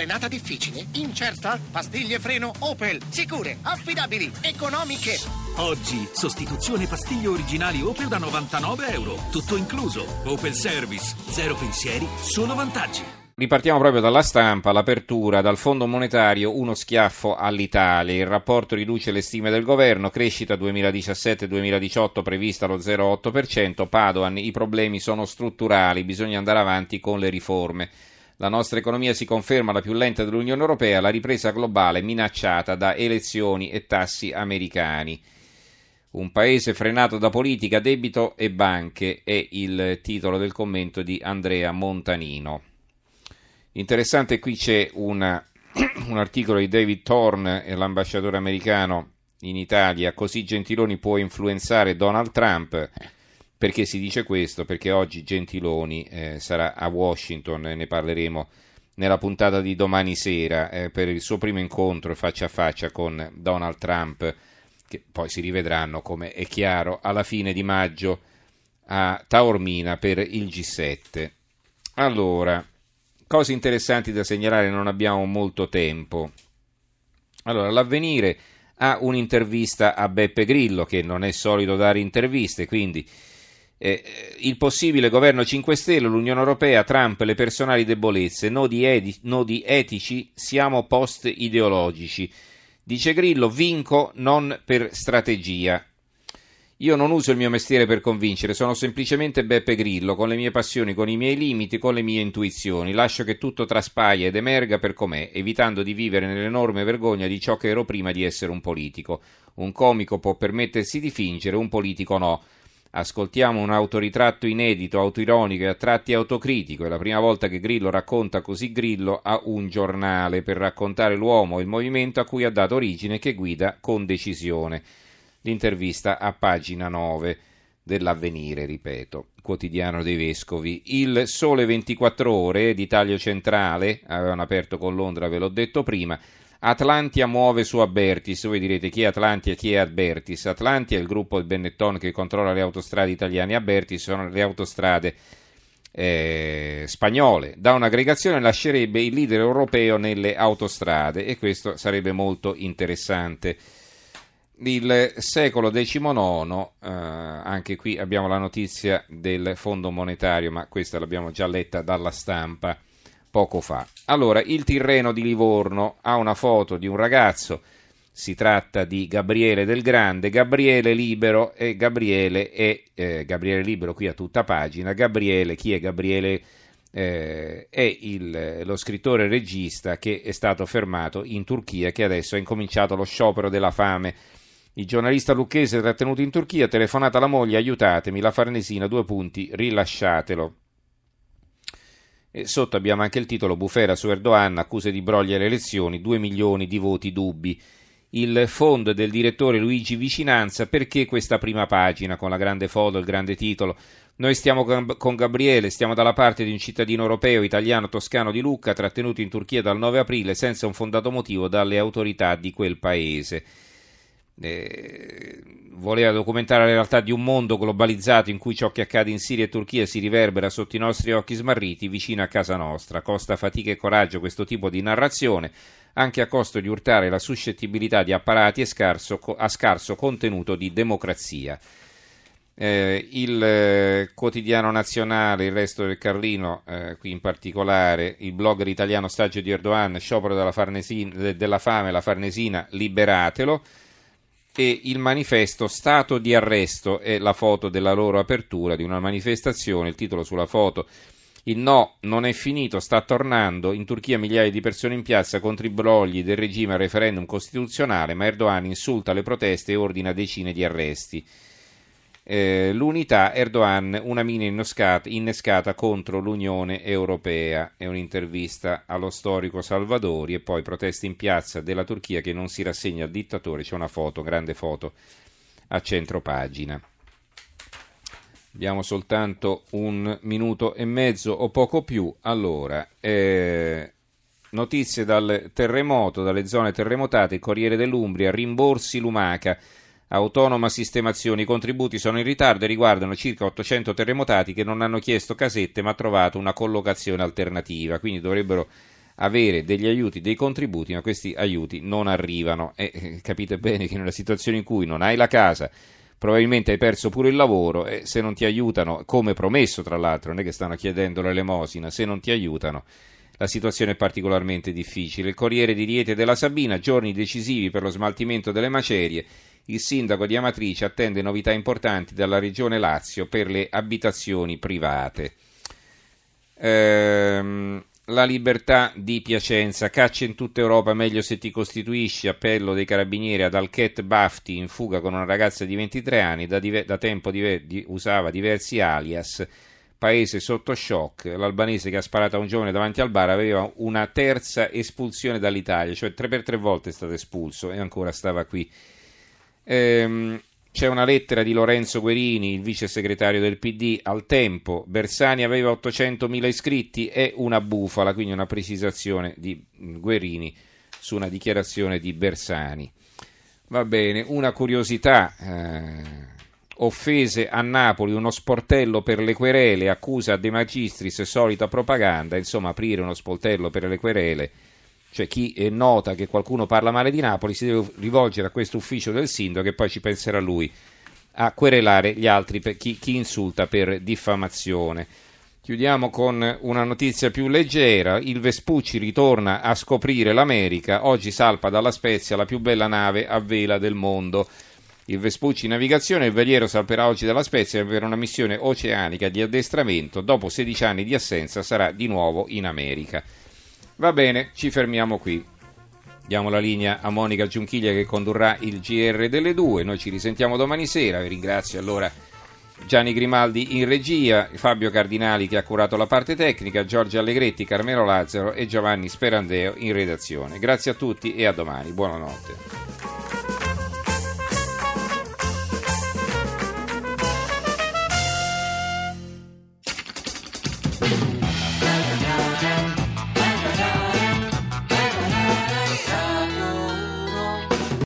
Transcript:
Frenata difficile? Incerta? Pastiglie freno Opel. Sicure, affidabili, economiche. Oggi, sostituzione pastiglie originali Opel da 99 euro. Tutto incluso. Opel Service. Zero pensieri, solo vantaggi. Ripartiamo proprio dalla stampa, l'apertura dal Fondo Monetario, uno schiaffo all'Italia. Il rapporto riduce le stime del governo, crescita 2017-2018 prevista allo 0,8%, Padoan, i problemi sono strutturali, bisogna andare avanti con le riforme. La nostra economia si conferma la più lenta dell'Unione Europea, la ripresa globale minacciata da elezioni e tassi americani. Un paese frenato da politica, debito e banche è il titolo del commento di Andrea Montanino. Interessante, qui c'è una, un articolo di David Thorne, l'ambasciatore americano in Italia, così Gentiloni può influenzare Donald Trump. Perché si dice questo? Perché oggi Gentiloni eh, sarà a Washington, ne parleremo nella puntata di domani sera, eh, per il suo primo incontro faccia a faccia con Donald Trump, che poi si rivedranno, come è chiaro, alla fine di maggio a Taormina per il G7. Allora, Cose interessanti da segnalare, non abbiamo molto tempo. Allora, l'avvenire ha un'intervista a Beppe Grillo, che non è solito dare interviste, quindi eh, il possibile governo 5 Stelle, l'Unione Europea, Trump, le personali debolezze, nodi, edi- nodi etici, siamo post ideologici. Dice Grillo, vinco non per strategia. Io non uso il mio mestiere per convincere, sono semplicemente Beppe Grillo, con le mie passioni, con i miei limiti, con le mie intuizioni. Lascio che tutto traspaia ed emerga per com'è, evitando di vivere nell'enorme vergogna di ciò che ero prima di essere un politico. Un comico può permettersi di fingere, un politico no. Ascoltiamo un autoritratto inedito, autoironico e a tratti autocritico. È la prima volta che Grillo racconta così Grillo a un giornale per raccontare l'uomo e il movimento a cui ha dato origine e che guida con decisione l'intervista a pagina 9 dell'avvenire, ripeto, quotidiano dei vescovi. Il Sole 24 Ore di Taglio Centrale, avevano aperto con Londra, ve l'ho detto prima. Atlantia muove su Abertis. Voi direte chi è Atlantia, chi è Abertis? Atlantia è il gruppo del Benetton che controlla le autostrade italiane. Abertis sono le autostrade eh, spagnole. Da un'aggregazione lascerebbe il leader europeo nelle autostrade e questo sarebbe molto interessante il secolo XIX, eh, anche qui abbiamo la notizia del Fondo Monetario, ma questa l'abbiamo già letta dalla stampa poco fa. Allora, il Tirreno di Livorno ha una foto di un ragazzo, si tratta di Gabriele del Grande, Gabriele Libero e Gabriele è eh, Gabriele Libero qui a tutta pagina, Gabriele, chi è Gabriele? Eh, è il, lo scrittore regista che è stato fermato in Turchia, che adesso ha incominciato lo sciopero della fame il giornalista lucchese trattenuto in Turchia, telefonata alla moglie, aiutatemi, la Farnesina, due punti, rilasciatelo. E sotto abbiamo anche il titolo Bufera su Erdogan, accuse di brogli alle elezioni, 2 milioni di voti dubbi. Il fondo del direttore Luigi Vicinanza, perché questa prima pagina con la grande foto, il grande titolo? Noi stiamo con Gabriele, stiamo dalla parte di un cittadino europeo, italiano, toscano di Lucca, trattenuto in Turchia dal 9 aprile senza un fondato motivo dalle autorità di quel paese eh, voleva documentare la realtà di un mondo globalizzato in cui ciò che accade in Siria e Turchia si riverbera sotto i nostri occhi smarriti vicino a casa nostra. Costa fatica e coraggio questo tipo di narrazione, anche a costo di urtare la suscettibilità di apparati scarso, a scarso contenuto di democrazia. Eh, il eh, quotidiano nazionale, il resto del Carlino, eh, qui in particolare, il blogger italiano Stagio di Erdogan, sciopero della, della fame, la Farnesina, liberatelo e il manifesto Stato di arresto è la foto della loro apertura di una manifestazione, il titolo sulla foto il no non è finito, sta tornando. In Turchia migliaia di persone in piazza contro i brogli del regime al referendum costituzionale, ma Erdogan insulta le proteste e ordina decine di arresti eh, l'unità Erdogan una mina innescata, innescata, contro l'Unione Europea. È un'intervista allo storico Salvadori e poi proteste in piazza della Turchia che non si rassegna al dittatore. C'è una foto, grande foto a centro pagina. Abbiamo soltanto un minuto e mezzo o poco più. Allora, eh, notizie dal terremoto, dalle zone terremotate, Corriere dell'Umbria, rimborsi Lumaca autonoma sistemazione. I contributi sono in ritardo e riguardano circa 800 terremotati che non hanno chiesto casette ma trovato una collocazione alternativa, quindi dovrebbero avere degli aiuti, dei contributi, ma questi aiuti non arrivano. E eh, capite bene che in una situazione in cui non hai la casa, probabilmente hai perso pure il lavoro e se non ti aiutano, come promesso tra l'altro, non è che stanno chiedendo l'elemosina, se non ti aiutano la situazione è particolarmente difficile. Il Corriere di Riete della Sabina, giorni decisivi per lo smaltimento delle macerie. Il sindaco di Amatrice attende novità importanti dalla regione Lazio per le abitazioni private. Ehm, la libertà di Piacenza, caccia in tutta Europa, meglio se ti costituisci, appello dei carabinieri ad Alchet Bafti in fuga con una ragazza di 23 anni, da, dive- da tempo diver- di- usava diversi alias, paese sotto shock, l'albanese che ha sparato a un giovane davanti al bar aveva una terza espulsione dall'Italia, cioè tre per tre volte è stato espulso e ancora stava qui. Ehm, c'è una lettera di Lorenzo Guerini, il vice segretario del PD, al tempo. Bersani aveva 800.000 iscritti, è una bufala, quindi una precisazione di Guerini su una dichiarazione di Bersani. Va bene, una curiosità. Eh, offese a Napoli, uno sportello per le querele, accusa De Magistris, solita propaganda, insomma aprire uno sportello per le querele cioè chi nota che qualcuno parla male di Napoli si deve rivolgere a questo ufficio del sindaco e poi ci penserà lui a querelare gli altri, per chi, chi insulta per diffamazione. Chiudiamo con una notizia più leggera. Il Vespucci ritorna a scoprire l'America. Oggi salpa dalla Spezia la più bella nave a vela del mondo. Il Vespucci navigazione, il veliero salperà oggi dalla Spezia per una missione oceanica di addestramento. Dopo 16 anni di assenza sarà di nuovo in America. Va bene, ci fermiamo qui. Diamo la linea a Monica Giunchiglia che condurrà il GR delle due. Noi ci risentiamo domani sera. Vi ringrazio allora Gianni Grimaldi in regia, Fabio Cardinali che ha curato la parte tecnica, Giorgio Allegretti, Carmelo Lazzaro e Giovanni Sperandeo in redazione. Grazie a tutti e a domani. Buonanotte.